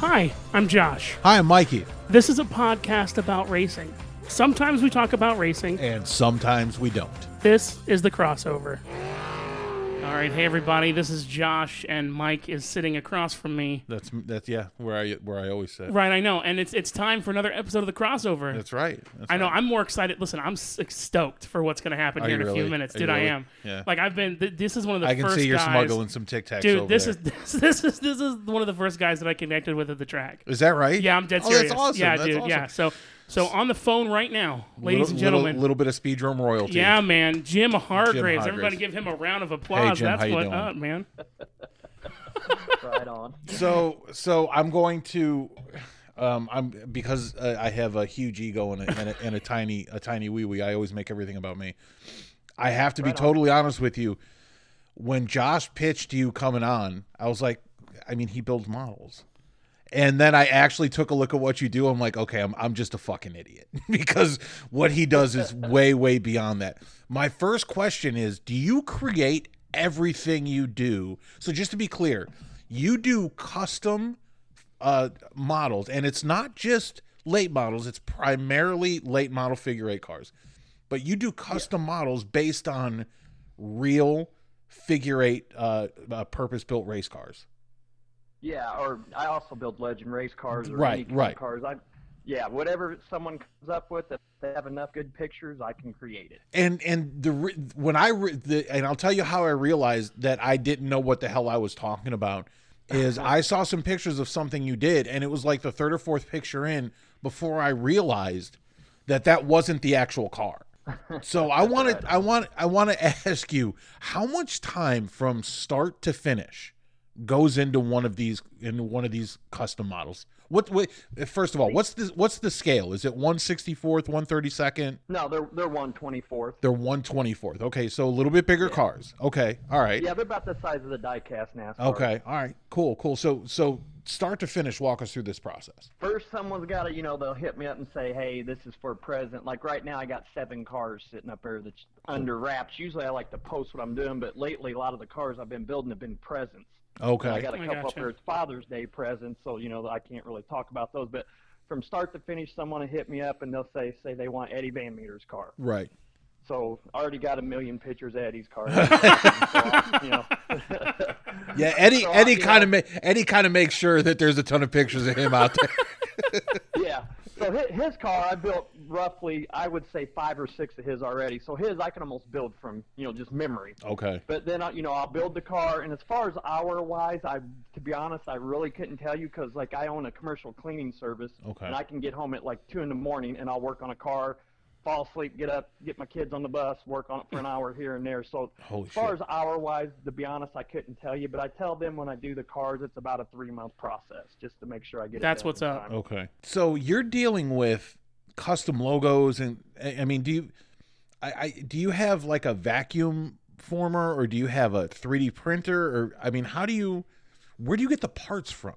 Hi, I'm Josh. Hi, I'm Mikey. This is a podcast about racing. Sometimes we talk about racing. And sometimes we don't. This is the crossover. All right, hey everybody, this is Josh, and Mike is sitting across from me. That's that's yeah, where I where I always sit. Right, I know, and it's it's time for another episode of the crossover. That's right. That's I know. right. I'm more excited. Listen, I'm s- stoked for what's going to happen Are here you in a few really? minutes, Are dude. I really? am. Yeah. Like I've been. Th- this is one of the I can first see you're guys. smuggling some Tic Tacs Dude, over this there. is this, this is this is one of the first guys that I connected with at the track. Is that right? Yeah, I'm dead oh, serious. That's awesome. Yeah, That's dude. awesome. Yeah. So so on the phone right now, ladies little, and gentlemen. little, little bit of speedrome royalty. Yeah, man. Jim Hargraves. Hargraves. Everybody give him a round of applause. Jim, That's how you what doing? up, man. right on. So so I'm going to. Um, I'm because uh, I have a huge ego and a, and a, and a tiny a tiny wee wee. I always make everything about me. I have to be Right on. totally honest with you. When Josh pitched you coming on, I was like, I mean, he builds models. And then I actually took a look at what you do. I'm like, okay, I'm I'm just a fucking idiot because what he does is way way beyond that. My first question is, do you create everything you do? So just to be clear, you do custom uh, models, and it's not just late models. It's primarily late model figure eight cars, but you do custom models based on real figure eight uh, uh, purpose built race cars. Yeah, or I also build legend race cars or Right, any kind of right. cars. I, yeah, whatever someone comes up with, if they have enough good pictures, I can create it. and and the when I re- the, and I'll tell you how I realized that I didn't know what the hell I was talking about is I saw some pictures of something you did and it was like the third or fourth picture in before I realized that that wasn't the actual car. So I want to I want I want to ask you how much time from start to finish goes into one of these into one of these custom models. What, what first of all, what's the what's the scale? Is it 164th, 132nd? No, they're they're one twenty fourth. They're 124th. Okay, so a little bit bigger cars. Okay, all right. Yeah, they're about the size of the diecast NASCAR. Okay, all right. Cool, cool. So so start to finish, walk us through this process. First, someone's got to, you know, they'll hit me up and say, "Hey, this is for a present." Like right now, I got seven cars sitting up there that's under wraps. Usually, I like to post what I'm doing, but lately, a lot of the cars I've been building have been presents. I got a I couple up gotcha. It's Father's Day presents, so you know I can't really talk about those. But from start to finish, someone will hit me up and they'll say, say they want Eddie Van Meter's car. Right. So I already got a million pictures of Eddie's car. So, I- you know, Yeah, Eddie So, Eddie kind of know- ma- Eddie kind of makes sure that there's a ton of pictures of him out there. So his, his car, I built roughly, I would say five or six of his already. So his, I can almost build from, you know, just memory. okay. But then, I- you know, I'll build the car, and as far as hour wise, I, to be honest, I really couldn't tell you because, like, I own a commercial cleaning service, Okay. and I can get home at like two in the morning, and I'll work on a car, fall asleep, get up, get my kids on the bus, work on it for an hour here and there. So Holy as far shit. as hour wise, to be honest, I couldn't tell you, but I tell them when I do the cars, it's about a three month process just to make sure I get. That's it done what's up. time. Okay. So you're dealing with custom logos and I I mean, do you I, I do you have like a vacuum former or do you have a 3D printer or I mean, how do you where do you get the parts from?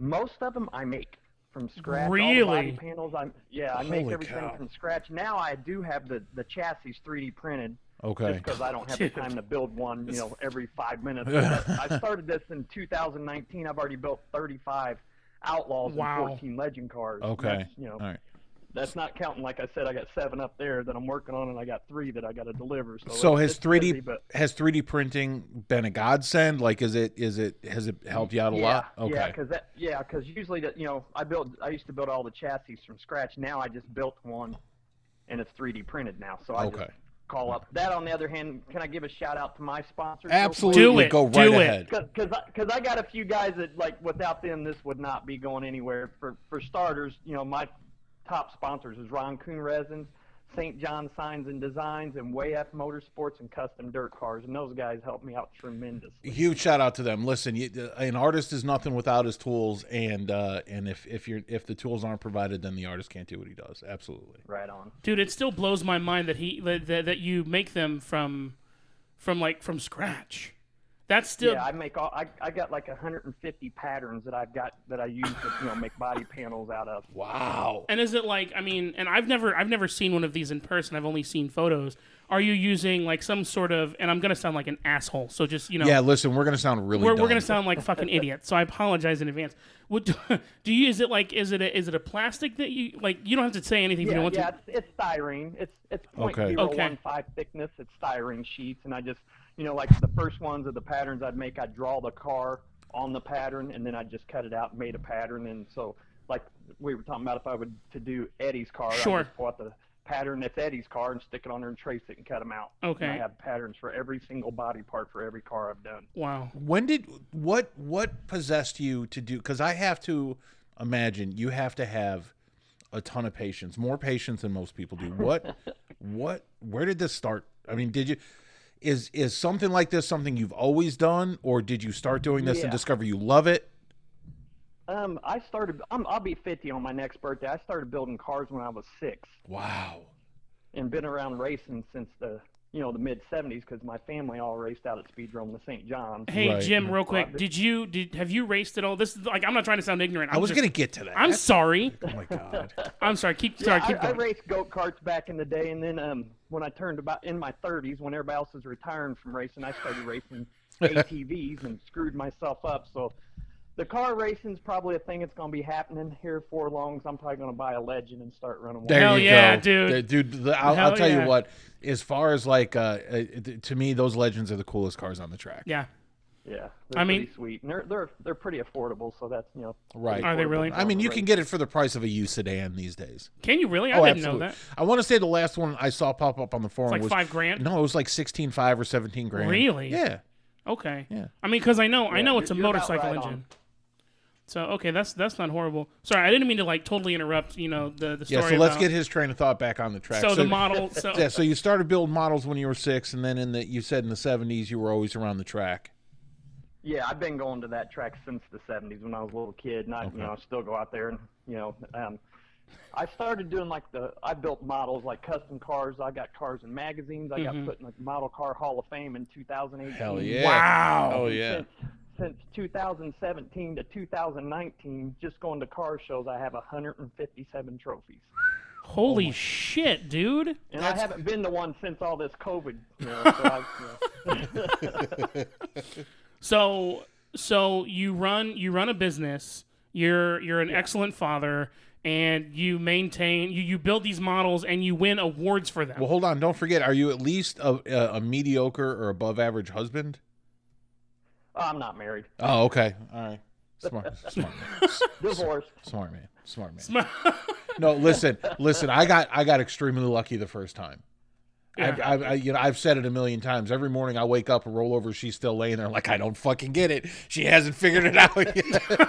Most of them I make from scratch. All the Really? body panels, I'm yeah, I make Holy everything cow. from scratch. Now I do have the the chassis 3D printed. Okay. Just because I don't have the time to build one, you know, every five minutes. But I started this in 2019. I've already built 35 Outlaws Wow. and 14 Legend cars. Okay. That's, you know, All right. That's not counting. Like I said, I got seven up there that I'm working on, and I got three that I got to deliver. So, So has 3D but has 3D printing been a godsend? Like is it is it has it helped you out a yeah, lot? Okay. Yeah, because that yeah, because usually that you know I built I used to build all the chassis from scratch. Now I just built one, and it's 3D printed now. So I Okay. just call up. That on the other hand, can I give a shout out to my sponsors? Absolutely. Do it. Go right Do ahead. Because because I got a few guys that like without them this would not be going anywhere. For for starters, you know my top sponsors is Ron Coon Resins, St. John Signs and Designs, and Way F Motorsports and Custom Dirt Cars, and those guys helped me out tremendously. Huge shout out to them. Listen, you, an artist is nothing without his tools, and uh, and if if you're if the tools aren't provided, then the artist can't do what he does. Absolutely. Right on. Dude, it still blows my mind that he that, that that you make them from from like from scratch. That's still yeah, I make all. I, I got like 150 patterns that I've got that I use to you know make body panels out of. Wow. And is it like I mean, and I've never I've never seen one of these in person. I've only seen photos. Are you using like some sort of? And I'm gonna sound like an asshole, so just you know, Yeah, listen, we're gonna sound really. we're, we're gonna sound like fucking idiots. So I apologize in advance. What do you? Is it like? Is it a, is it a plastic that you like? You don't have to say anything if you don't want yeah, to. it's, it's styrene. It's it's Okay. .015 thickness. It's styrene sheets, and I just you know like the first ones of the patterns I'd make, I'd draw the car on the pattern, and then I'd just cut it out and made a pattern. And so like we were talking about, if I would to do Eddie's car, Sure. I just bought the pattern that's Eddie's car and stick it on there and trace it and cut them out. Okay. And I have patterns for every single body part for every car I've done. Wow. When did what what possessed you to do? Because I have to imagine you have to have a ton of patience, more patience than most people do. What what where did this start? I mean, did you is is something like this something you've always done, or did you start doing this and discover you love it? Um, I started. I'm, I'll be 50 on my next birthday. I started building cars when I was six. Wow. and been around racing since the you know the mid 70s because my family all raced out at Speedrome, the St. John's. Hey Right. Jim, real quick, did you did have you raced at all? This is like I'm not trying to sound ignorant. I I'm was just- gonna get to that. I'm sorry. oh my god. I'm sorry. Keep sorry. I, Keep I going. raced go karts back in the day, and then um, when I turned about in my 30s, when everybody else was retiring from racing, I started racing ATVs and screwed myself up. So the car racing's probably a thing that's going to be happening here for long. So I'm probably going to buy a Legend and start running one. There Hell you yeah, go. dude. The- dude, the- I'll, I'll tell yeah. you what. As far as like, uh, uh, to me, those legends are the coolest cars on the track. Yeah. Yeah, they're I mean- pretty sweet, and they're they're they're pretty affordable. So that's you know. Right. Are they really? I mean, you can get it for the price of a used sedan these days. Can you really? I oh, didn't absolutely. know that. I want to say the last one I saw pop up on the forum It's like was five grand. no, it was like sixteen five or seventeen grand. Really? Yeah. Okay. Yeah. I mean, because I know I know it's a motorcycle right engine. on. So okay, that's that's not horrible. Sorry, I didn't mean to like totally interrupt. You know the the story. Yeah. So let's about- get his train of thought back on the track. So the model. So yeah. So you started building models when you were six, and then in the you said in the seventies you were always around the track. Yeah, I've been going to that track since the '70s when I was a little kid, and I, Okay. you know, I still go out there and you know, um, I started doing like the I built models like custom cars. I got cars in magazines. I got put in the Model Car Hall of Fame in 2018. Hell yeah. Wow. Oh yeah. Since, since 2017 to 2019, just going to car shows, I have 157 trophies. holy oh shit, dude. And That's- I haven't been to one since all this COVID. You know, so I, you know. So so you run you run a business. You're you're an excellent father, and you maintain you you build these models and you win awards for them. Well, hold on. Don't forget. Are you at least a, a, a mediocre or above average husband? Oh, I'm not married. Oh, okay. All right. Smart, smart, man. Divorced. smart man, smart man. No, listen, listen. I got I got extremely lucky the first time. I've, Yeah. I've, I, you know, I've said it a million times. Every morning I wake up and roll over, she's still laying there. Like I don't fucking get it. She hasn't figured it out yet.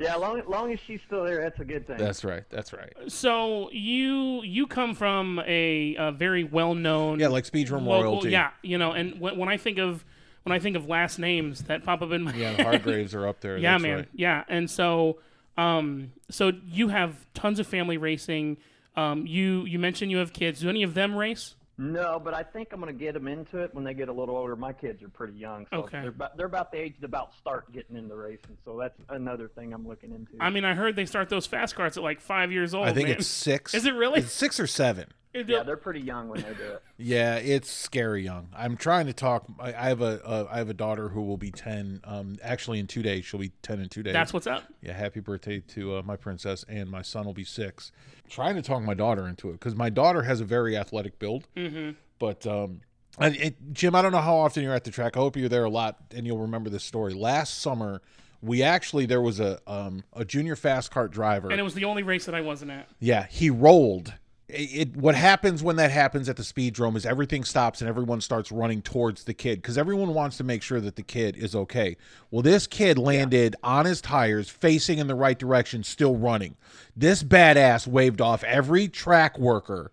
Yeah, long long as she's still there, that's a good thing. That's right. That's right. so you you come from a, a very well known Yeah, like Speedrome local royalty. yeah you know and when, when I think of when I think of last names that pop up in my Yeah, the Hargraves are up there. yeah That's man right. yeah and so um so you have tons of family racing um you you mentioned you have kids do any of them race No, but I think I'm gonna get them into it when they get a little older. My kids are pretty young, so Okay. they're about, they're about the age to about start getting into racing. So that's another thing I'm looking into. I mean I heard they start those fast cars at like five years old I think man. it's six. Is it really? It's six or seven. It- yeah, they're pretty young when they do it. Yeah, it's scary young. I'm trying to talk. I, I have a uh, I have a daughter who will be ten. Um, actually, in two days she'll be ten in two days. that's what's up yeah. Happy birthday to uh, my princess, and my son will be six. Trying to talk my daughter into it because my daughter has a very athletic build. Mm-hmm. But um, and it, Jim, I don't know how often you're at the track. I hope you're there a lot, and you'll remember this story. Last summer, we actually there was a um a junior fast kart driver. and it was the only race that I wasn't at Yeah, he rolled. It, what happens when that happens at the speedrome is everything stops and everyone starts running towards the kid because everyone wants to make sure that the kid is okay. Well, this kid landed on his tires, facing in the right direction, still running. This badass waved off every track worker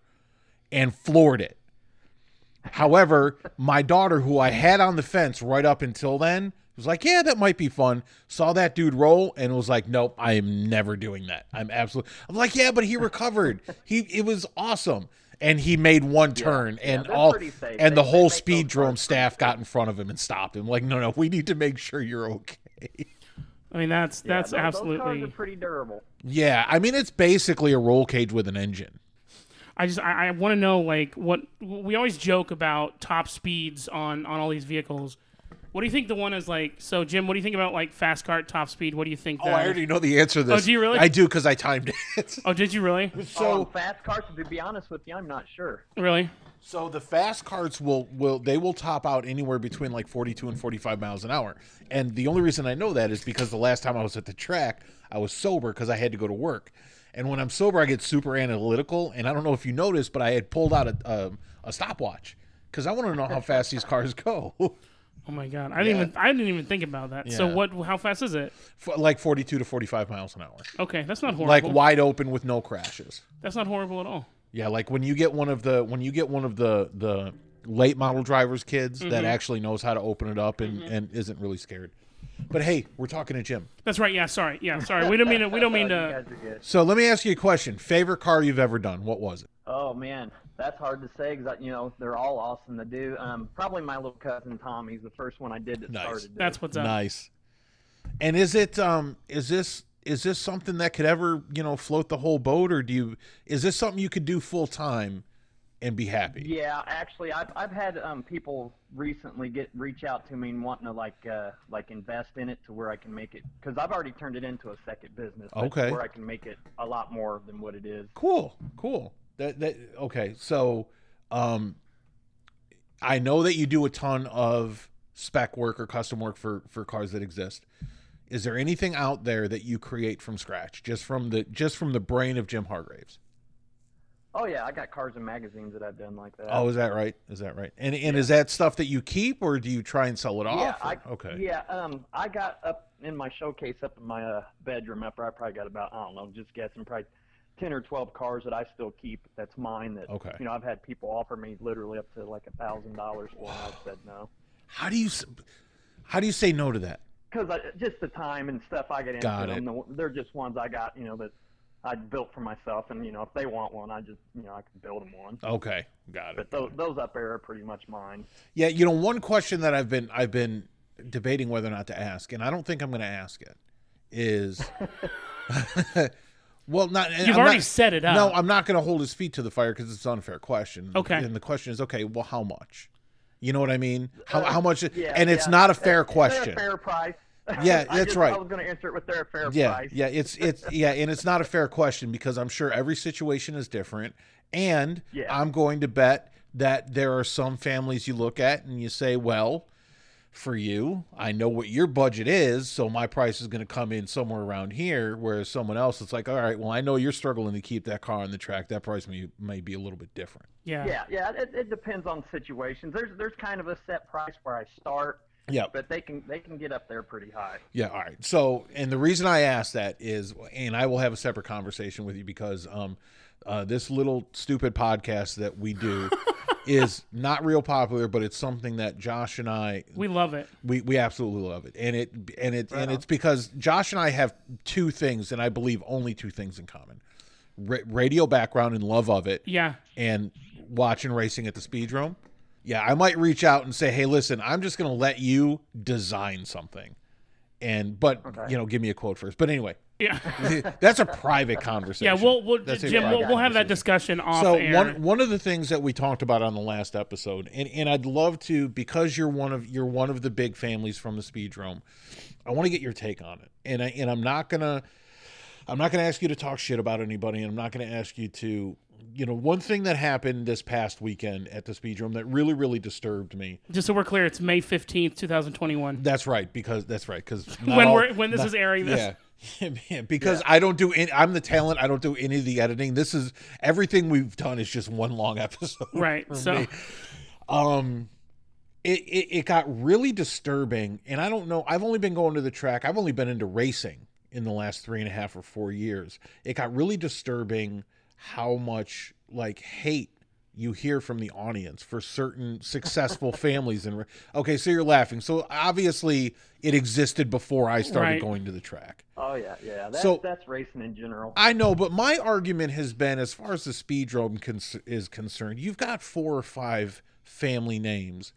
and floored it. However, my daughter, who I had on the fence right up until then, was like, "Yeah, that might be fun." Saw that dude roll and was like, "Nope, I am never doing that. I'm absolutely." I'm like, "Yeah, but he recovered. he it was awesome." and he made one turn, yeah, and they're all safe. and They- the whole make speedrome staff pretty got in front of him and stopped him. Like, no, no, we need to make sure you're okay. I mean, that's Yeah, that's those, Those cars absolutely. are pretty durable. Yeah, I mean it's basically a roll cage with an engine. I just I, I want to know like what we always joke about top speeds on on all these vehicles. What do you think the one is like? So Jim, what do you think about like fast cart top speed? What do you think? Oh, that I is? already know the answer to this. Oh, do you really? I do because I timed it. Oh, did you really? So so fast cars, to be honest with you, I'm not sure. Really? So the fast carts will will they will top out anywhere between like 42 and 45 miles an hour. And the only reason I know that is because the last time I was at the track, I was sober because I had to go to work. And when I'm sober, I get super analytical. And I don't know if you noticed, but I had pulled out a a, a stopwatch because I want to know how fast these cars go. Oh my god, I didn't even I didn't even think about that. So Yeah. what? How fast is it? For like 42 to 45 miles an hour, Okay, that's not horrible. like wide open with no crashes. That's not horrible at all. Yeah, like when you get one of the when you get one of the the late model drivers kids that Mm-hmm. actually knows how to open it up and, and isn't really scared. But hey, we're talking to Jim. That's right. Yeah. Sorry. Yeah. Sorry. We don't mean to. We don't mean to. guys are good. So let me ask you a question. Favorite car you've ever done? What was it? Oh man, that's hard to say because you know they're all awesome to do. Um, probably my little cousin Tommy's the first one I did that Nice. started. That's what's up. Nice. And is it um is this is this something that could ever, you know, float the whole boat or do you is this something you could do full time and be happy? Yeah, actually, I've I've had um, people recently get reach out to me and wanting to like uh, like invest in it to where I can make it because I've already turned it into a second business. Okay. Where I can make it a lot more than what it is. Cool, cool. That that okay. So, um, I know that you do a ton of spec work or custom work for for cars that exist. Is there anything out there that you create from scratch, just from the just from the brain of Jim Hargraves? Oh yeah, I got cars and magazines that I've done like that. Oh, is that right? Is that right? And and is that stuff that you keep, or do you try and sell it yeah, off? I, okay. Yeah, um, I got up in my showcase up in my uh, bedroom. Up there, I probably got about I don't know, just guessing, probably ten or twelve cars that I still keep. That's mine. That Okay. you know, I've had people offer me literally up to like a thousand dollars for, and I've said no. How do you how do you say no to that? because just the time and stuff I get into Got them. the- They're just ones I got, you know, that I built for myself, and you know, if they want one, I just, you know, I can build them one. Okay, got it. But those, those up there are pretty much mine. Yeah, you know, one question that I've been I've been debating whether or not to ask, and I don't think I'm going to ask it, is well, not You've I'm already not- set it up. No, I'm not going to hold his feet to the fire because it's an unfair question. Okay. and the question is, okay, well, how much? You know what I mean? How how much? Uh, yeah, and it's yeah. not a fair They're question. a fair price. Yeah, I that's just- right. I was going to answer it with their fair yeah, price. yeah, it's it's yeah, and it's not a fair question because I'm sure every situation is different, and Yeah. I'm going to bet that there are some families you look at and you say, well, for you, I know what your budget is, so my price is going to come in somewhere around here. Whereas someone else, it's like, all right, well, I know you're struggling to keep that car on the track. That price may may be a little bit different. Yeah. Yeah, yeah. It, it depends on situations. There's there's kind of a set price where I start, Yeah, but they can they can get up there pretty high. Yeah, all right. So, and the reason I ask that is, and I will have a separate conversation with you because um, uh, this little stupid podcast that we do is not real popular, but it's something that Josh and I We love it. we we absolutely love it, and it and it and uh-huh. it's because Josh and I have two things, and I believe only two things in common: Ra- radio background and love of it, Yeah. and watching racing at the speedrome. Yeah, I might reach out and say, "Hey, listen, I'm just going to let you design something." And but, you know, give me a quote first. But anyway, Yeah. that's a private conversation. Yeah. We'll, we'll Jim. We'll, we'll have that discussion off So air. one one of the things that we talked about on the last episode, and, and I'd love to because you're one of you're one of the big families from the speedrome. I want to get your take on it, and I and I'm not gonna I'm not gonna ask you to talk shit about anybody, and I'm not gonna ask you to you know one thing that happened this past weekend at the speedrome that really really disturbed me. Just so we're clear, it's May fifteenth, two thousand twenty-one. That's right because that's right because When we're when this is airing this. yeah. Yeah, because I don't do any, I'm the talent. I don't do any of the editing. This is everything we've done is just one long episode. Right. So me. um it, it it got really disturbing and i don't know i've only been going to the track i've only been into racing in the last three and a half or four years it got really disturbing how much like hate you hear from the audience for certain successful families and okay so you're laughing so obviously it existed before i started Right. going to the track Oh yeah, yeah. That's So- that's racing in general. i know but my argument has been as far as the speedrome cons- is concerned you've got four or five family names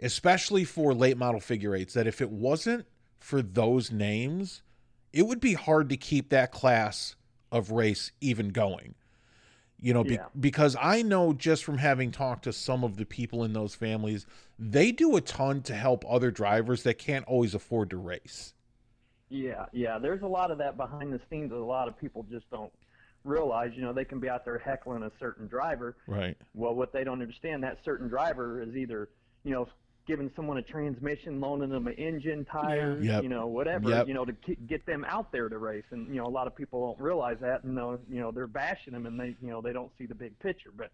especially for late model figure eights that if it wasn't for those names it would be hard to keep that class of race even going you know be- Yeah. because i know just from having talked to some of the people in those families they do a ton to help other drivers that can't always afford to race Yeah, yeah. There's a lot of that behind the scenes that a lot of people just don't realize. You know, they can be out there heckling a certain driver. right Well, what they don't understand, that certain driver is either, you know, giving someone a transmission, loaning them an engine, tires, Yep. you know, whatever, Yep. you know, to ki- get them out there to race. And you know, a lot of people don't realize that, and know, you know, they're bashing them, and they, you know, they don't see the big picture. But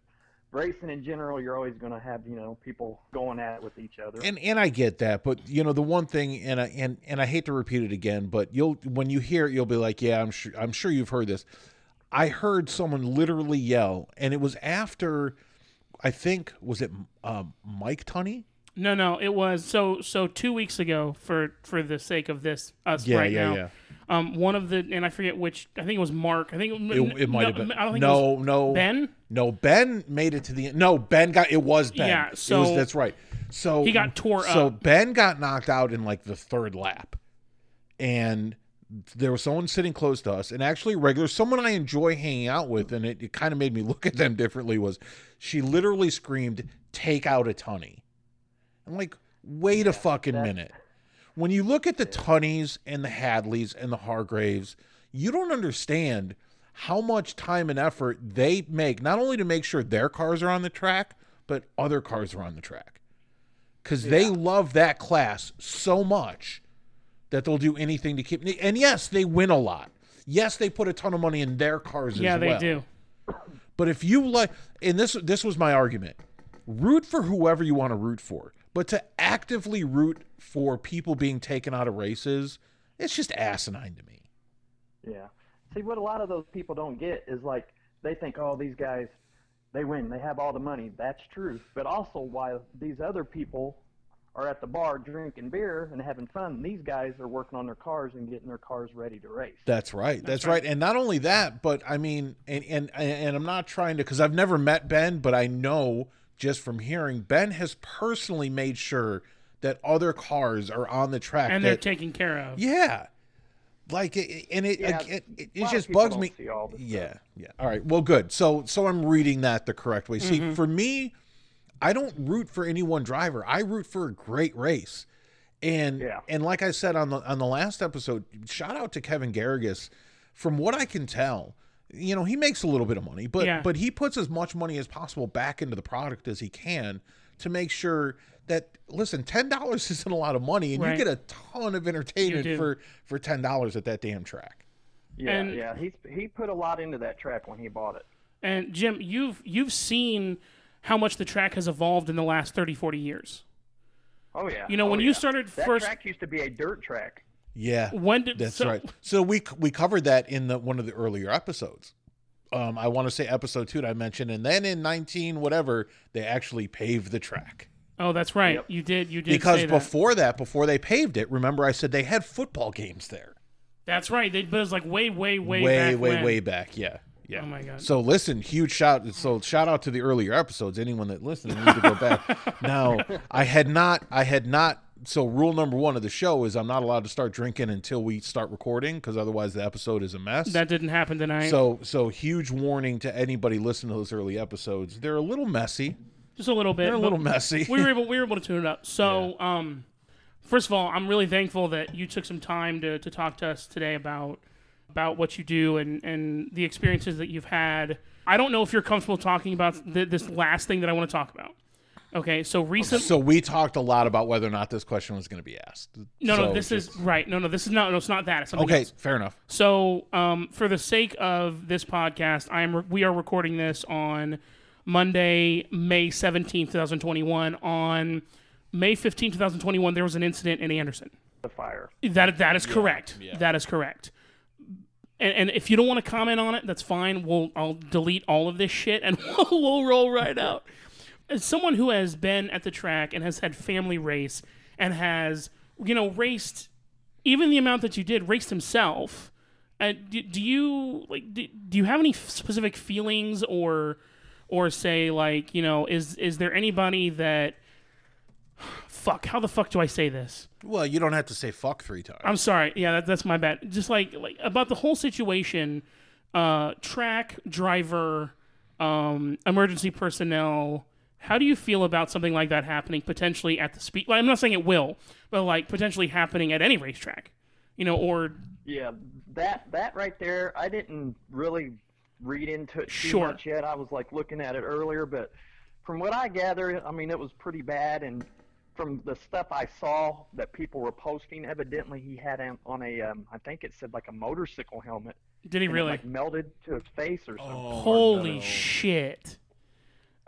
racing in general, you're always going to have, you know, people going at it with each other. and and I get that, but you know the one thing, and I and and I hate to repeat it again, but you'll when you hear it, you'll be like, yeah, I'm sure I'm sure you've heard this. I heard someone literally yell, and it was after, I think was it um, Mike Tunney? No, no, it was so so two weeks ago for for the sake of this us Yeah, right yeah, now. yeah. Um, one of the and I forget which I think it was Mark. I think it, It, it might no, have been. I don't think it no, was no, Ben. No, Ben made it to the end. No, Ben got it was Ben. Yeah, It was- so that's right. So he got tore So up. Ben got knocked out in like the third lap, and there was someone sitting close to us, and actually regular someone I enjoy hanging out with, and it, it kind of made me look at them differently. Was she literally screamed, "Take out a tunny"? I'm like, wait a fucking that- minute. When you look at the Tunnies and the Hadleys and the Hargraves, you don't understand how much time and effort they make, not only to make sure their cars are on the track, but other cars are on the track. Because they love that class so much that they'll do anything to keep. And yes, they win a lot. Yes, they put a ton of money in their cars Yeah, as they do. But if you like, and this this was my argument, root for whoever you want to root for, but to actively root for people being taken out of races, it's just asinine to me. Yeah. See, what a lot of those people don't get is like they think, oh, these guys, they win, they have all the money. That's true. But also, while these other people are at the bar drinking beer and having fun, these guys are working on their cars and getting their cars ready to race. That's right. That's, right. And not only that, but I mean, and and and I'm not trying to because I've never met Ben, but I know just from hearing Ben has personally made sure that other cars are on the track. And they're that, taken care of. yeah, like it, and it Yeah, it, it, a it just bugs me. see all this Yeah, yeah. All right. Well, good. So so I'm reading that the correct way. See, Mm-hmm. for me, I don't root for any one driver. I root for a great race. And Yeah. and like I said on the on the last episode, shout out to Kevin Garrigus. From what I can tell, you know, he makes a little bit of money, but Yeah. but he puts as much money as possible back into the product as he can to make sure that listen, ten dollars isn't a lot of money, and Right. you get a ton of entertainment for for ten dollars at that damn track. Yeah, And- yeah. He's he put a lot into that track when he bought it. And Jim, you've you've seen how much the track has evolved in the last 30, 40 years. Oh yeah. You know, Oh, when you started that first- track used to be a dirt track. Yeah, When did That's so- right. So we we covered that in the one of the earlier episodes. Um, I want to say episode two that I mentioned, and then in nineteen whatever they actually paved the track Oh, that's right. Yep. You did. You did because say that. before that, before they paved it, remember I said they had football games there. That's right. They, but it was like way, way, way, way back way when. way back. Yeah. Yeah. Oh my God. So listen, huge shout. So shout out to the earlier episodes. Anyone that listened need to go back. now, I had not. I had not. So rule number one of the show is I'm not allowed to start drinking until we start recording because otherwise the episode is a mess. That didn't happen tonight. So so huge warning to anybody listening to those early episodes. They're a little messy. just a little bit. They're a little messy. we were able. We were able to tune it up. So, um, first of all, I'm really thankful that you took some time to to talk to us today about about what you do and and the experiences that you've had. I don't know if you're comfortable talking about th- this last thing that I want to talk about. Okay, so recent. so we talked a lot about whether or not this question was going to be asked. no, no, this just- is right. No, no, this is not. No, it's not that. It's okay. else. Fair enough. So, um, for the sake of this podcast, I am re- we are recording this on Monday, May seventeenth, two thousand twenty-one. On May fifteenth, two thousand twenty-one, there was an incident in Anderson. The fire. That that is correct. yeah. That is correct. and, and if you don't want to comment on it, that's fine. We'll I'll delete all of this shit and we'll, we'll roll right out. As someone who has been at the track and has had family race and has you know raced even the amount that you did raced himself. Uh, do, do you like do, do you have any f- specific feelings or or say like you know is is there anybody that fuck how the fuck do I say this? Well, you don't have to say fuck three times. I'm sorry. Yeah, that, that's my bad. Just like like about the whole situation, uh, track driver, um, emergency personnel. How do you feel about something like that happening potentially at the speed? Well, I'm not saying it will, but like potentially happening at any racetrack, you know, or Yeah, that that right there, I didn't really read into it too Sure. much yet. I was like looking at it earlier, but from what I gather, I mean, it was pretty bad. And from the stuff I saw that people were posting, evidently he had on, on a, um, I think it said like a motorcycle helmet. did he and it, really? like melted to his face or something. Holy shit!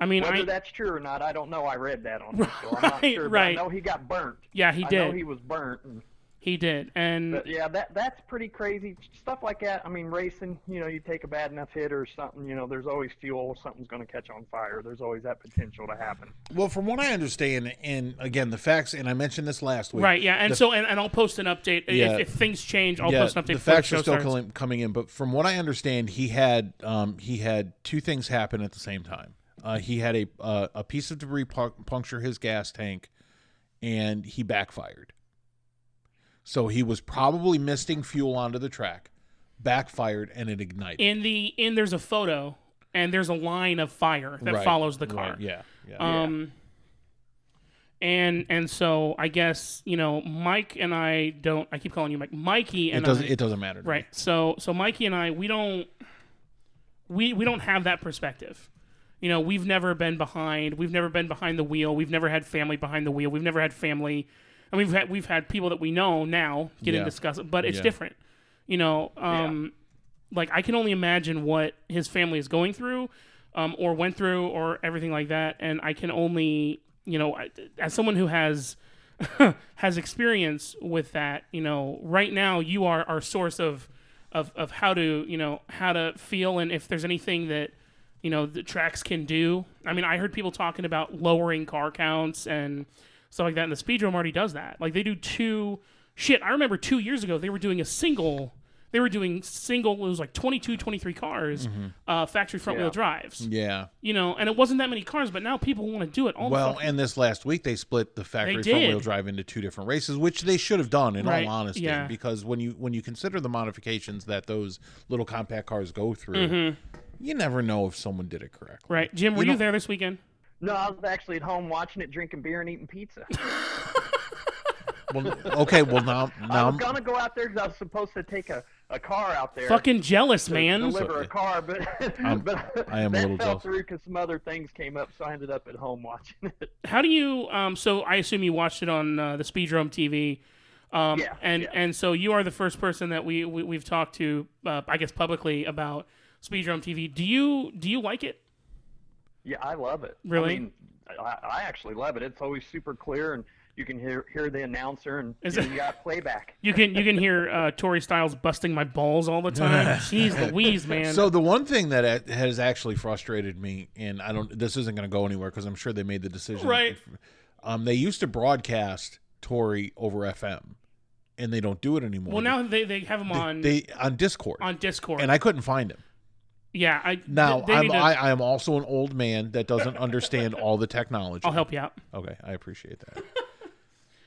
I mean, Whether I that's true or not, I don't know. I read that on it, so I'm not Right, sure. right. But I know he got burnt. yeah, he I know did. he was burnt. And, He did, and But yeah, that that's pretty crazy stuff like that. I mean, racing, you know, you take a bad enough hit or something, you know, there's always fuel, something's going to catch on fire. There's always that potential to happen. well, from what I understand, and again, the facts, and I mentioned this last week. right, yeah, and the- so and, and I'll post an update Yeah. if, if things change. I'll yeah, post an update. the facts show are still starts. coming, coming in, but from what I understand, he had um, he had two things happen at the same time. Uh, he had a uh, a piece of debris pu- puncture his gas tank, and he backfired. So he was probably misting fuel onto the track, backfired, and it ignited. in the in there's a photo and there's a line of fire that Right, follows the car. right, yeah, yeah. Um and and so I guess, you know, Mike and I don't I keep calling you Mike. Mikey and it doesn't I it doesn't matter. to me. Right. So so Mikey and I we don't we we don't have that perspective. You know, we've never been behind. We've never been behind the wheel. We've never had family behind the wheel. We've never had family, and we've had we've had people that we know now get Yeah. and discuss but it's Yeah. different. You know, um, like I can only imagine what his family is going through, um, or went through, or everything like that, and I can only, you know, as someone who has has experience with that, you know, right now you are our source of of of how to, you know, how to feel and if there's anything that you know the tracks can do. I mean, I heard people talking about lowering car counts and stuff like that, and the speedrome already does that. Like they do two shit. I remember two years ago they were doing a single. They were doing single. It was like 22, 23 cars, uh, factory front wheel drives. Yeah. You know, and it wasn't that many cars, but now people want to do it all. Well, and this last week they split the factory front wheel drive into two different races, which they should have done in Right, all honesty. yeah. Because when you when you consider the modifications that those little compact cars go through, Mm-hmm. You never know if someone did it correctly. right, Jim, were you you, there this weekend? No, I was actually at home watching it, drinking beer and eating pizza. Well, okay, well now I now was gonna go out there because I was supposed to take a, a car out there. Fucking jealous, to man. deliver a car, but but I am a that little fell jealous. through because some other things came up, so I ended up at home watching it. How do you? Um, so I assume you watched it on uh, the Speedrome TV. Um, Yeah, and yeah. and so you are the first person that we, we we've talked to, uh, I guess publicly about Speedrome TV. Do you do you like it? Yeah, I love it. Really? I mean, I, I actually love it. It's always super clear, and you can hear hear the announcer, and Is you, it- know, you got playback. You can you can hear uh, Tori Styles busting my balls all the time. Jeez Louise, man. So the one thing that has actually frustrated me, and I don't, this isn't going to go anywhere because I'm sure they made the decision. Right. Um, they used to broadcast Tori over FM, and they don't do it anymore. well, now they, they have him they, on they on Discord, on Discord. and I couldn't find him. Yeah, I Now they, they I'm to- I, I am also an old man that doesn't understand all the technology. I'll help you out. Okay, I appreciate that.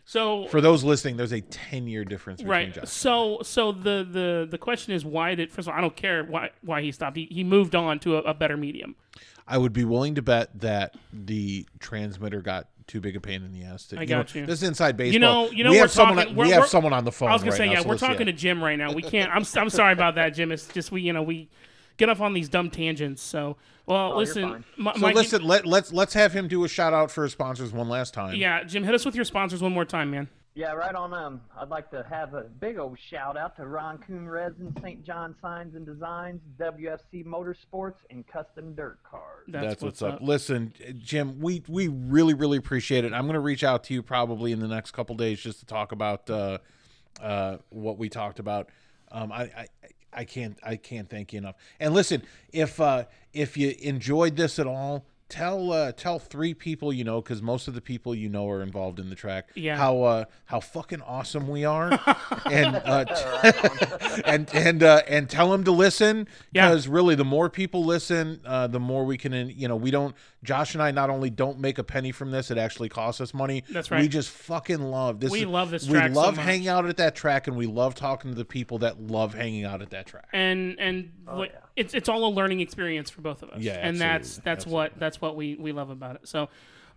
So For those listening, there's a 10 year difference between right. So so the the the question is why did first of all I don't care why why he stopped. He, he moved on to a, a better medium. I would be willing to bet that the transmitter got too big a pain in the ass. To, I you got know, you. This is inside baseball. You know, you know, we we're have someone. talking- on- we're- we have someone on the phone. I was gonna right say now, yeah, so we're talking to Jim right now. We can't. I'm I'm sorry about that, Jim. It's just we you know we get off on these dumb tangents. So well, you're listen, fine. Mi- So Mikey- listen, let, let's let's have him do a shout out for his sponsors one last time. Yeah, Jim, hit us with your sponsors one more time, man. Yeah, right on. Um, I'd like to have a big old shout out to Ron Coon Resin, St. John Signs and Designs, WFC Motorsports, and Custom Dirt Cars. That's, That's, what's, up. Listen, Jim, we we really really appreciate it. I'm going to reach out to you probably in the next couple days just to talk about uh, uh, what we talked about. Um, I, I I can't I can't thank you enough. And listen, if uh if you enjoyed this at all, tell uh tell three people you know because most of the people you know are involved in the track. Yeah. How uh how fucking awesome we are, and uh and and uh and tell them to listen Yeah. because really the more people listen, uh the more we can you know we don't. Josh and I not only don't make a penny from this, it actually costs us money. That's right. We just fucking love this. We love this We track so love much. hanging out at that track, and we love talking to the people that love hanging out at that track. and and what, yeah. it's it's all a learning experience for both of us. Yeah, and that's absolutely, that's what that's what we we love about it. So,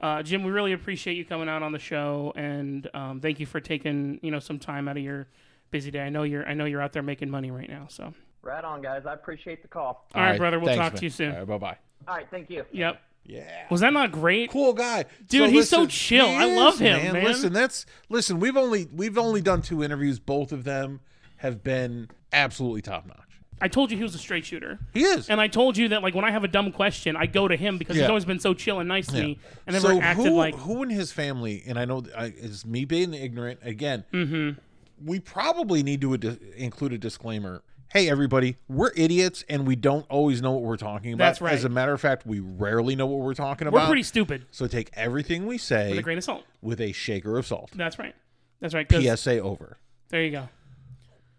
uh, Jim, we really appreciate you coming out on the show, and um, thank you for taking you know some time out of your busy day. I know you're I know you're out there making money right now. So, Right on, guys. I appreciate the call. all right, brother, we'll thanks, talk man. to you soon. All right, bye bye. All right, thank you. Yep. Yeah. Was that not great? Cool guy, Dude, he's so chill. he I love him, man. Listen, that's listen. We've only we've only done two interviews. Both of them have been absolutely top notch. I told you he was a straight shooter. He is. And I told you that like when I have a dumb question, I go to him because he's always been so chill and nice to Yeah. me, and never so acted who, like who in his family, and I know I, it's me being ignorant again. Mm-hmm. We probably need to ad- include a disclaimer. Hey, everybody, we're idiots and we don't always know what we're talking about. That's right. As a matter of fact, we rarely know what we're talking about we're pretty stupid so take everything we say with a grain of salt. with a shaker of salt. That's right. That's right. 'cause- PSA over. There you go.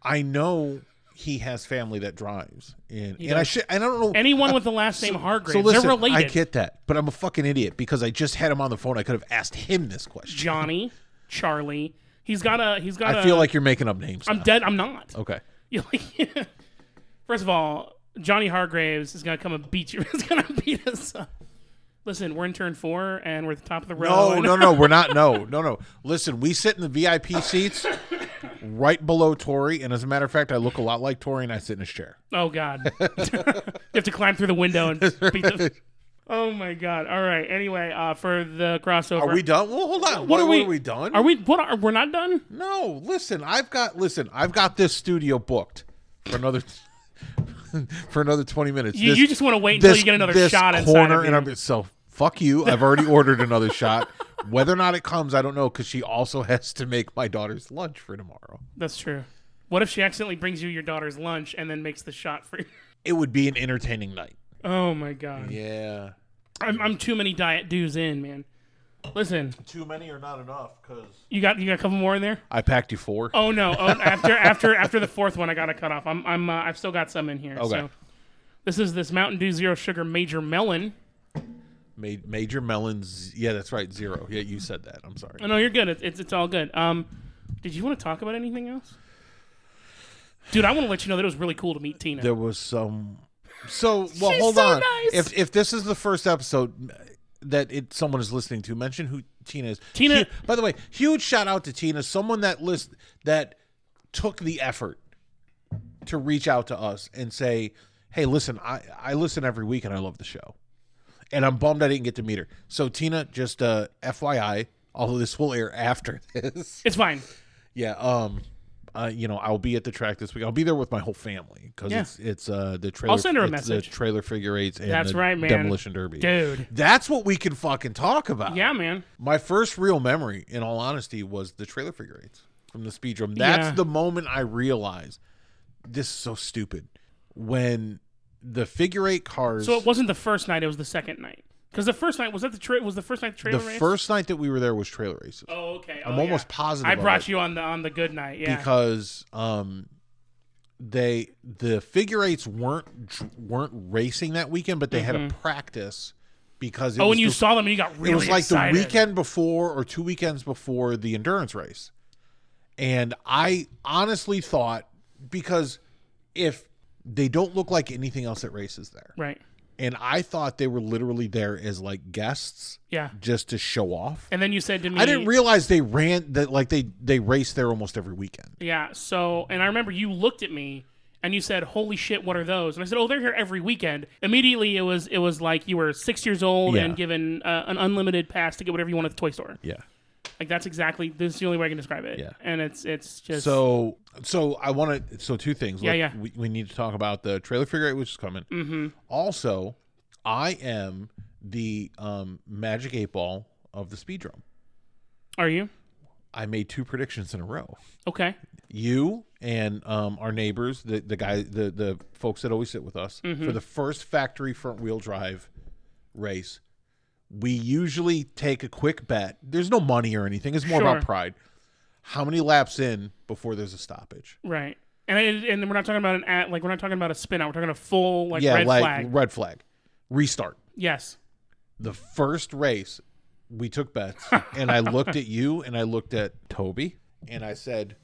I know he has family that drives, and and I does. should. I don't know. Anyone with the last name Hargraves, so listen, they're related. I get that, but I'm a fucking idiot because I just had him on the phone. I could have asked him this question. Johnny, Charlie. He's got a. He's got. I feel like you're making up names. I'm now. dead. I'm not. Okay. You're like, first of all, Johnny Hargraves is gonna come and beat you. He's gonna beat us up. Listen, we're in turn four and we're at the top of the row. No, no, no, we're not. No, no, no. Listen, we sit in the VIP seats right below Tori, and as a matter of fact, I look a lot like Tori, and I sit in his chair. Oh God! you have to climb through the window and beat the. Oh my God! All right. Anyway, uh, for the crossover, Are we done? Well, hold on. What are we? Are we done? Are we? What? Are, we're not done. No, listen. I've got listen. I've got this studio booked for another for another twenty minutes. You, This- you just want to wait until this- you get another this shot inside corner, of you. and I'm so fuck you. I've already ordered another shot. Whether or not it comes, I don't know because she also has to make my daughter's lunch for tomorrow. That's true. What if she accidentally brings you your daughter's lunch and then makes the shot for you? It would be an entertaining night. Oh my God! Yeah. I'm, I'm too many diet Dews in, man. Listen, Too many or not enough? Because you got you got a couple more in there. I packed you four. Oh no! Oh, after after after the fourth one, I got to cut off. I'm I'm uh, I've still got some in here. Okay. So this is this Mountain Dew Zero Sugar Major Melon. Ma- major melons. Yeah, that's right. Zero. Yeah, you said that. I'm sorry. Oh no, you're good. It's it's, it's all good. Um, did you want to talk about anything else? Dude, I want to let you know that it was really cool to meet Tina. There was some. So well, She's hold so on. nice. If if this is the first episode that it someone is listening to, mention who Tina is. Tina- Hu- by the way, huge shout out to Tina, someone that list that took the effort to reach out to us and say, "Hey, listen, I I listen every week and I love the show." And I'm bummed I didn't get to meet her. So Tina, just uh, FYI, although this will air after this, It's fine. yeah. Um, uh, you know, I'll be at the track this week. I'll be there with my whole family because Yeah. it's it's uh the trailer. I'll send her a message. The trailer figure eights and That's right, man. demolition derby. Dude. That's what we can fucking talk about. Yeah, man. My first real memory, in all honesty, was the trailer figure eights from the speedrome. That's Yeah. the moment I realized this is so stupid. When the figure eight cars. So it wasn't the first night; it was the second night. Because the first night was that the tra- was the first night the trailer the race. first night that we were there was trailer races Oh, okay. I'm Oh, almost yeah. positive I brought you on the on the good night. Yeah. because um they the figure eights weren't weren't racing that weekend, but they had a practice because it Mm-hmm. oh, when you the, saw them, and you got really it was like excited. the weekend before or two weekends before the endurance race, and I honestly thought because if they don't look like anything else at races there, Right. And I thought they were literally there as like guests Yeah. just to show off. And then you said to me, I didn't realize they ran that like they they raced there almost every weekend. Yeah. So, and I remember you looked at me and you said, "Holy shit, what are those?" And I said, "Oh, they're here every weekend." Immediately, it was it was like you were six years old Yeah. and given uh, an unlimited pass to get whatever you want at the toy store. Yeah. Like that's exactly this is the only way I can describe it. Yeah. And it's it's just So, so I want to. So two things. Yeah, Look, yeah. We, we need to talk about the trailer figure eight, which is coming. Mm-hmm. Also, I am the um, magic eight ball of the speedrome. Are you? I made two predictions in a row. Okay. You and um, our neighbors, the the guy, the the folks that always sit with us Mm-hmm. for the first factory front wheel drive race. We usually take a quick bet. There's no money or anything. It's more Sure. about pride. How many laps in before there's a stoppage? Right. And it, and we're not talking about an at like we're not talking about a spin out. We're talking a full like yeah, red like flag. red flag. Restart. Yes. The first race, we took bets, and I looked at you and I looked at Toby, and I said,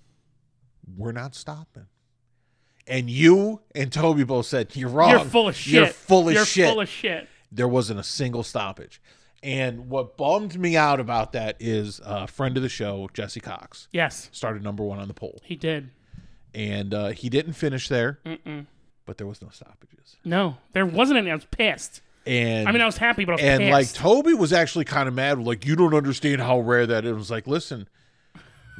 "We're not stopping." And you and Toby both said, "You're wrong. You're full of shit. You're full of You're shit." full of shit. there wasn't a single stoppage. And what bummed me out about that is a friend of the show, Jesse Cox, Yes, started number one on the pole, he did. and uh, he didn't finish there, Mm-mm. but there was no stoppages. No, there wasn't any. I was pissed. And I mean, I was happy, but I was and pissed. like Toby was actually kind of mad, like you don't understand how rare that is. It was like, listen,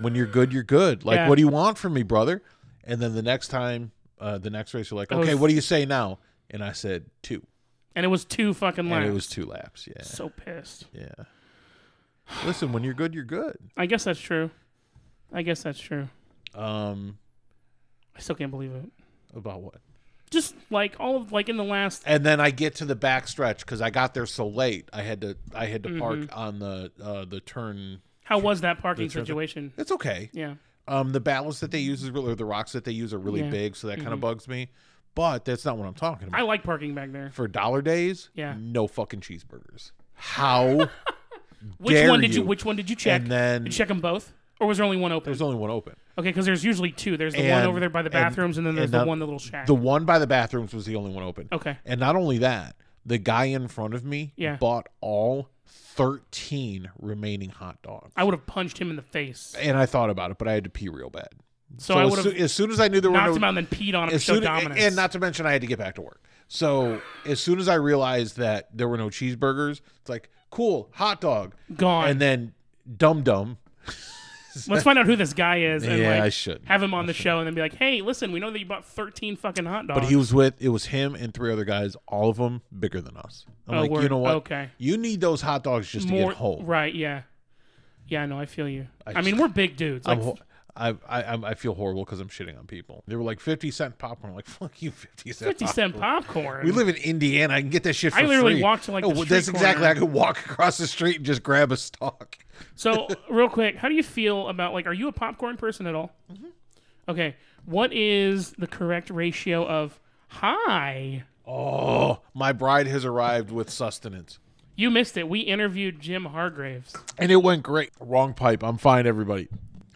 when you're good, you're good. Like, Yeah. what do you want from me, brother? And then the next time, uh, the next race, you're like, was- okay, what do you say now? And I said two, and it was two fucking laps. and it was two laps. Yeah, so pissed. yeah. Listen, when you're good, you're good. I guess that's true. I guess that's true. Um, I still can't believe it. about what? Just like all of like in the last. And then I get to the back stretch because I got there so late. I had to I had to Mm-hmm. park on the uh, the turn. How was that parking situation? It's okay. Yeah. Um, the ballast that they use is really, or the rocks that they use are really Yeah. Mm-hmm. big, so that kind of bugs me. But that's not what I'm talking about. I like parking back there. For dollar days, Yeah. no fucking cheeseburgers. How? Which one did you? Which one did you check? And then did you check them both, or was there only one open? there's only one open. Okay, because there's usually two. There's the one over there by the bathrooms, and, then there's and the not- one, the little shack. The one by the bathrooms was the only one open. okay. And not only that, the guy in front of me Yeah. bought all 13 remaining hot dogs. I would have punched him in the face. and I thought about it, but I had to pee real bad. So, I as, would have as soon as I knew there were knocked no, him out and then peed on him to as soon, dominance. and not to mention I had to get back to work. So as soon as I realized that there were no cheeseburgers, it's like cool hot dog, Gone. and then Dum Dum. Let's find out who this guy is and Yeah, like I should. have him on the show and then be like, "Hey, listen, we know that you bought 13 fucking hot dogs." But he was with it was him and three other guys, all of them bigger than us. I'm Oh, like, you know what? Okay. You need those hot dogs just to more get home. right, yeah. Yeah, no, I feel you. I, I mean, we're big dudes. Like I'm I, I I'm- feel horrible because I'm shitting on people. They were like fifty cent popcorn. I'm like fuck you, fifty cent. 50 cent popcorn. popcorn. We live in Indiana. I can get that shit for I literally free. walked to, like, Oh, street that's exactly. corner. I could walk across the street and just grab a stalk. So, real quick, how do you feel about like? Are you a popcorn person at all? Mm-hmm. Okay, what is the correct ratio of hi? Oh, my bride has arrived with sustenance, You missed it. We interviewed Jim Hargraves. and it went great. Wrong pipe. I'm fine, everybody.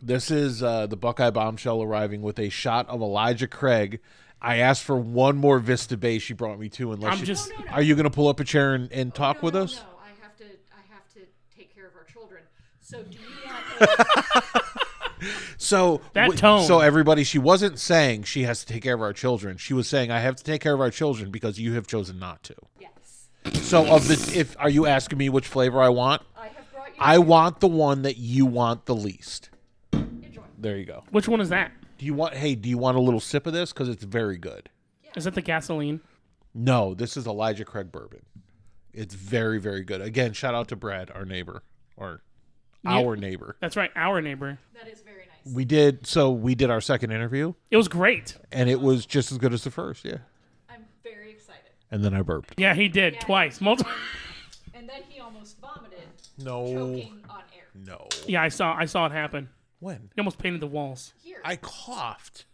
This is uh, the Buckeye Bombshell arriving with a shot of Elijah Craig. I asked for one more Vista Bay. She brought me two. Unless I'm you- just- No, no, no. Are you going to pull up a chair and, and talk no, with no, us? No, I have to. I have to take care of our children. So do you want? So That w- tone. So everybody, she wasn't saying she has to take care of our children. She was saying I have to take care of our children because you have chosen not to. yes, So of the, if are you asking me which flavor I want? I have brought you. I want the one that you want the least. Enjoy. There you go. Which one is that? Do you want? Hey, do you want a little sip of this? Because it's very good. Is that the gasoline? No, this is Elijah Craig bourbon. It's very very good. Again, shout out to Brad, our neighbor, or our neighbor. That's right, our neighbor. That is very nice. We did so. We did our second interview, It was great. and it was just as good as the first. Yeah. I'm very excited. And then I burped. Yeah, he did Yeah. twice, multiple. And then he almost vomited, No. choking on air. No. Yeah, I saw. I saw it happen. When? He almost painted the walls. Here, I coughed.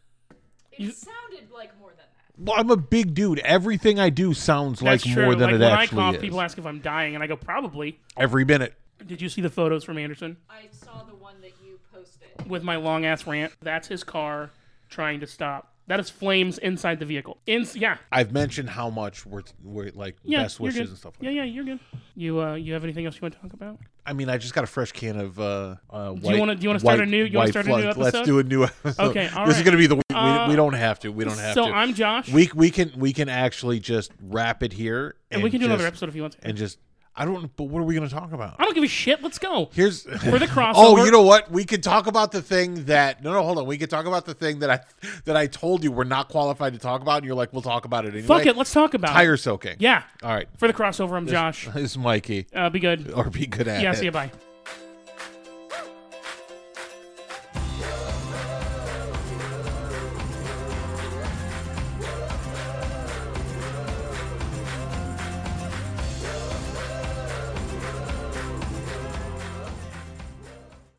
it you- sounded like more than that. Well, I'm a big dude. Everything I do sounds That's like true. more than like it when actually I cough, is. people ask if I'm dying, and I go probably. Every minute. Did you see the photos from Anderson I saw the one that you posted. with my long ass rant? That's his car trying to stop. That is flames inside the vehicle. In yeah, I've mentioned how much we're, we're like yeah. best wishes and stuff like yeah, yeah, you're good. You uh, you have anything else you want to talk about? I mean, I just got a fresh can of. Uh, uh, Do you wanna- do you wanna start a new- you wanna start a new episode? Let's do a new episode. Okay, all this is gonna be the. We, Uh, we, we don't have to. We don't have so to. I'm Josh, we we can we can actually just wrap it here, and we can do another episode if you want to. and just. I don't. But what are we gonna talk about? I don't give a shit. Let's go. Here's For the crossover. Oh, you know what? We could talk about the thing that no, no, hold on. We could talk about the thing that I that I told you we're not qualified to talk about, and you're like, we'll talk about it anyway. Fuck it. Let's talk about it. Tire soaking. Yeah. All right. For the crossover, I'm Josh. This is Mikey, Uh, be good. or be good at it. Yeah. it. See you. Bye.